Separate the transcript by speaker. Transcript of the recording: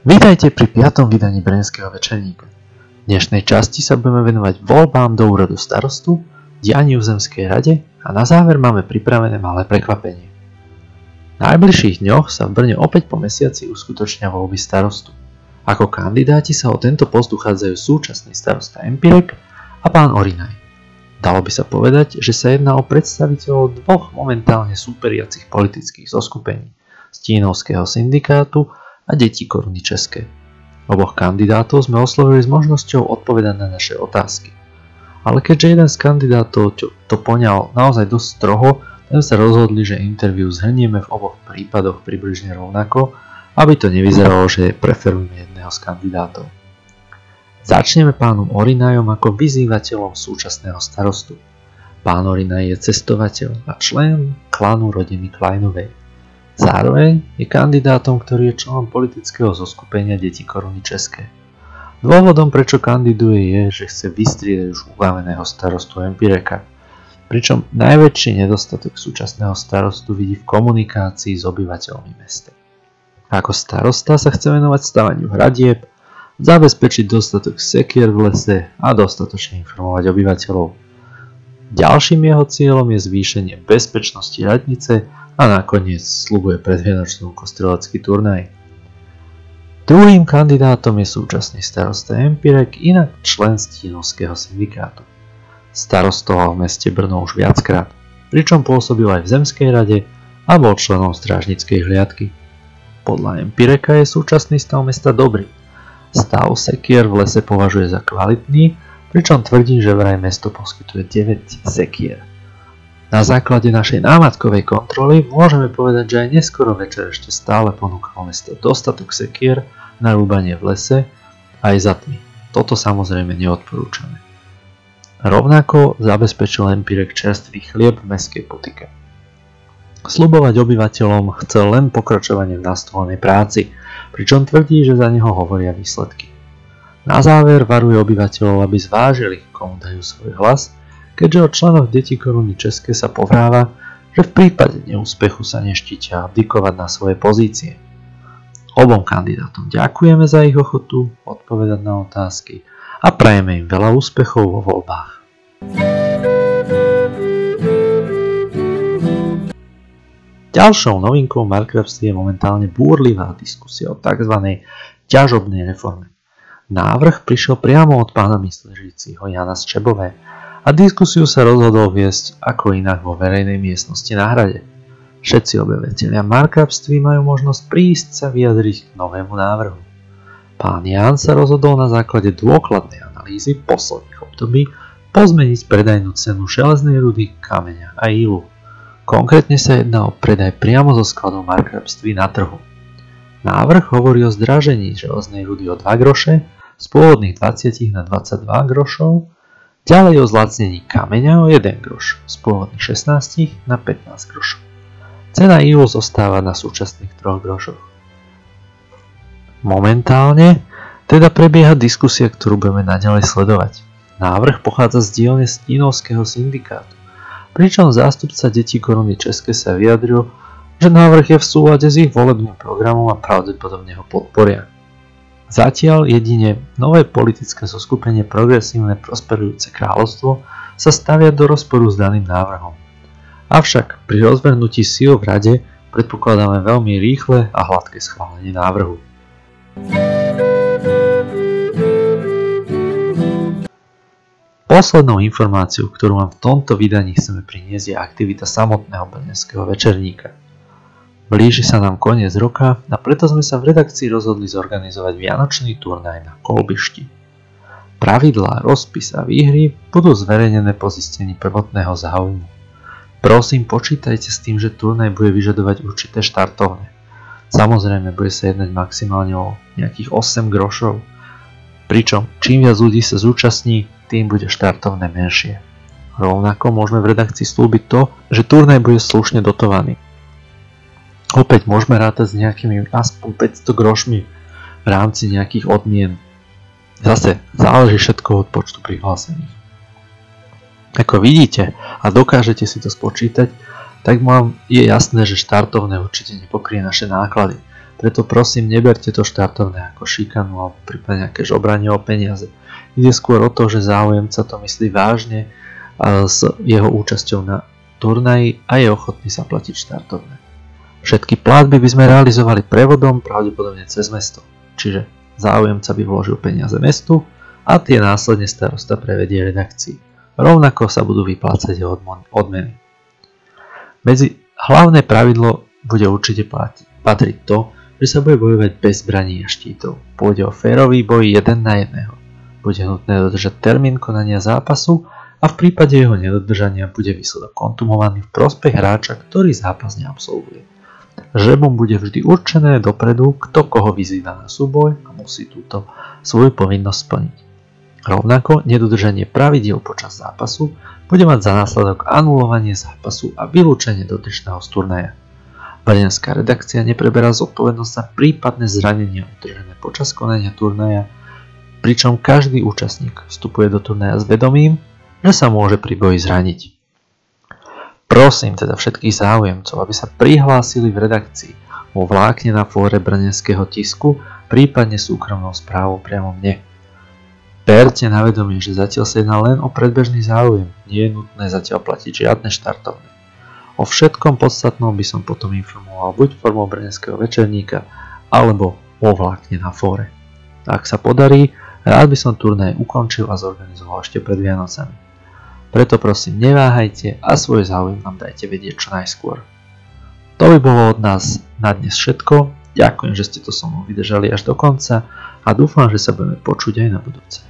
Speaker 1: Vítajte pri piatom vydaní Brenského večerníka. V dnešnej časti sa budeme venovať voľbám do úradu starostu, dianiu v Zemskej rade a na záver máme pripravené malé prekvapenie. V najbližších dňoch sa v Brne opäť po mesiaci uskutočnia voľby starostu. Ako kandidáti sa o tento post uchádzajú súčasný starosta Empirek a pán Orinaj. Dalo by sa povedať, že sa jedná o predstaviteľov dvoch momentálne súperiacich politických zoskupení Stínovského syndikátu a Detí koruny České. Oboch kandidátov sme oslovili s možnosťou odpovedať na naše otázky. Ale keďže jeden z kandidátov to poňal naozaj dosť stroho, ten sa rozhodli, že interviu zhrnieme v oboch prípadoch približne rovnako, aby to nevyzeralo, že preferujeme jedného z kandidátov. Začneme pánom Orinajom ako vyzývateľom súčasného starostu. Pán Orinaj je cestovateľ a člen klanu rodiny Kleinovej. Zároveň je kandidátom, ktorý je členom politického zoskupenia Deti koruny České. Dôvodom, prečo kandiduje, je, že chce vystriedať už ubaveného starostu Empireka. Pričom najväčší nedostatok súčasného starostu vidí v komunikácii s obyvateľmi mesta. Ako starosta sa chce venovať stavaniu hradieb, zabezpečiť dostatok sekier v lese a dostatočne informovať obyvateľov. Ďalším jeho cieľom je zvýšenie bezpečnosti radnice a nakoniec slubuje predvianočnú kostreľacký turnaj. Druhým kandidátom je súčasný starosta Empirek, inak člen Stínovského syndikátu. Starostoval v meste Brno už viackrát, pričom pôsobil aj v Zemskej rade a bol členom strážnickej hliadky. Podľa Empireka je súčasný stav mesta dobrý, Stav sekier v lese považuje za kvalitný, pričom tvrdí, že vraj mesto poskytuje 9 sekier. Na základe našej námatkovej kontroly môžeme povedať, že aj neskoro večer ešte stále ponúkalo mesto dostatok sekier na rúbanie v lese aj za tmy. Toto samozrejme neodporúčame. Rovnako zabezpečil Empirek čerstvý chlieb v meskej potike. Slubovať obyvateľom chcel len pokračovanie v nastolenej práci, pričom tvrdí, že za neho hovoria výsledky. Na záver varuje obyvateľov, aby zvážili, komu dajú svoj hlas, keďže o členoch Deti koruny České sa povráva, že v prípade neúspechu sa neštítia abdikovať na svoje pozície. Obom kandidátom ďakujeme za ich ochotu odpovedať na otázky a prajeme im veľa úspechov vo voľbách. Ďalšou novinkou Minecrafte je momentálne búrlivá diskusia o tzv. ťažobnej reforme. Návrh prišiel priamo od pána mysležíciho Jana Čebové a diskusiu sa rozhodol viesť ako inak vo verejnej miestnosti na hrade. Všetci objaviteľia Minecraftství majú možnosť prísť sa vyjadriť k novému návrhu. Pán Jan sa rozhodol na základe dôkladnej analýzy posledných období pozmeniť predajnú cenu železnej rudy, kameňa a ilu Konkrétne sa jedná o predaj priamo zo skladov markrabství na trhu. Návrh hovorí o zdražení železnej rudy o 2 groše z pôvodných 20 na 22 grošov, ďalej o zlacnení kameňa o 1 groš z pôvodných 16 na 15 grošov. Cena IU zostáva na súčasných 3 grošoch. Momentálne teda prebieha diskusia, ktorú budeme naďalej sledovať. Návrh pochádza z dielne Stínovského syndikátu pričom zástupca detí koruny České sa vyjadril, že návrh je v súlade s ich volebným programom a pravdepodobne ho podporia. Zatiaľ jedine nové politické zoskupenie Progresívne prosperujúce kráľovstvo sa stavia do rozporu s daným návrhom. Avšak pri rozvrhnutí síl v rade predpokladáme veľmi rýchle a hladké schválenie návrhu. Poslednou informáciou, ktorú vám v tomto vydaní chceme priniesť je aktivita samotného brnenského večerníka. Blíži sa nám koniec roka a preto sme sa v redakcii rozhodli zorganizovať vianočný turnaj na kolbišti. Pravidlá, rozpis a výhry budú zverejnené po zistení prvotného záujmu. Prosím, počítajte s tým, že turnaj bude vyžadovať určité štartovne. Samozrejme, bude sa jednať maximálne o nejakých 8 grošov, pričom čím viac ľudí sa zúčastní, tým bude štartovné menšie. Rovnako môžeme v redakcii slúbiť to, že turnaj bude slušne dotovaný. Opäť môžeme rátať s nejakými aspoň 500 grošmi v rámci nejakých odmien. Zase záleží všetko od počtu prihlásených. Ako vidíte a dokážete si to spočítať, tak vám je jasné, že štartovné určite nepokrie naše náklady. Preto prosím, neberte to štartovné ako šikanu alebo prípadne nejaké žobranie o peniaze. Ide skôr o to, že záujemca to myslí vážne s jeho účasťou na turnaji a je ochotný sa platiť štartovné. Všetky platby by sme realizovali prevodom pravdepodobne cez mesto, čiže záujemca by vložil peniaze mestu a tie následne starosta prevedie redakcii. Rovnako sa budú vyplácať odmeny. Medzi hlavné pravidlo bude určite patriť to, že sa bude bojovať bez zbraní a štítov. Pôjde o férový boj jeden na jedného. Bude nutné dodržať termín konania zápasu a v prípade jeho nedodržania bude výsledok kontumovaný v prospech hráča, ktorý zápas neabsolvuje. Žrebom bude vždy určené dopredu, kto koho vyzýva na súboj a musí túto svoju povinnosť splniť. Rovnako nedodržanie pravidiel počas zápasu bude mať za následok anulovanie zápasu a vylúčenie dotyčného z turnaja. Brnenská redakcia nepreberá zodpovednosť za prípadné zranenia utržené počas konania turnaja, pričom každý účastník vstupuje do turnaja s vedomím, že sa môže pri boji zraniť. Prosím teda všetkých záujemcov, aby sa prihlásili v redakcii vo vlákne na fóre brnenského tisku, prípadne súkromnou správou priamo mne. Berte na vedomie, že zatiaľ sa jedná len o predbežný záujem, nie je nutné zatiaľ platiť žiadne štartovné. O všetkom podstatnom by som potom informoval buď formou Brnenského večerníka, alebo vo vlákne na fóre. Ak sa podarí, rád by som turnaj ukončil a zorganizoval ešte pred Vianocami. Preto prosím neváhajte a svoj záujem nám dajte vedieť čo najskôr. To by bolo od nás na dnes všetko. Ďakujem, že ste to so mnou vydržali až do konca a dúfam, že sa budeme počuť aj na budúce.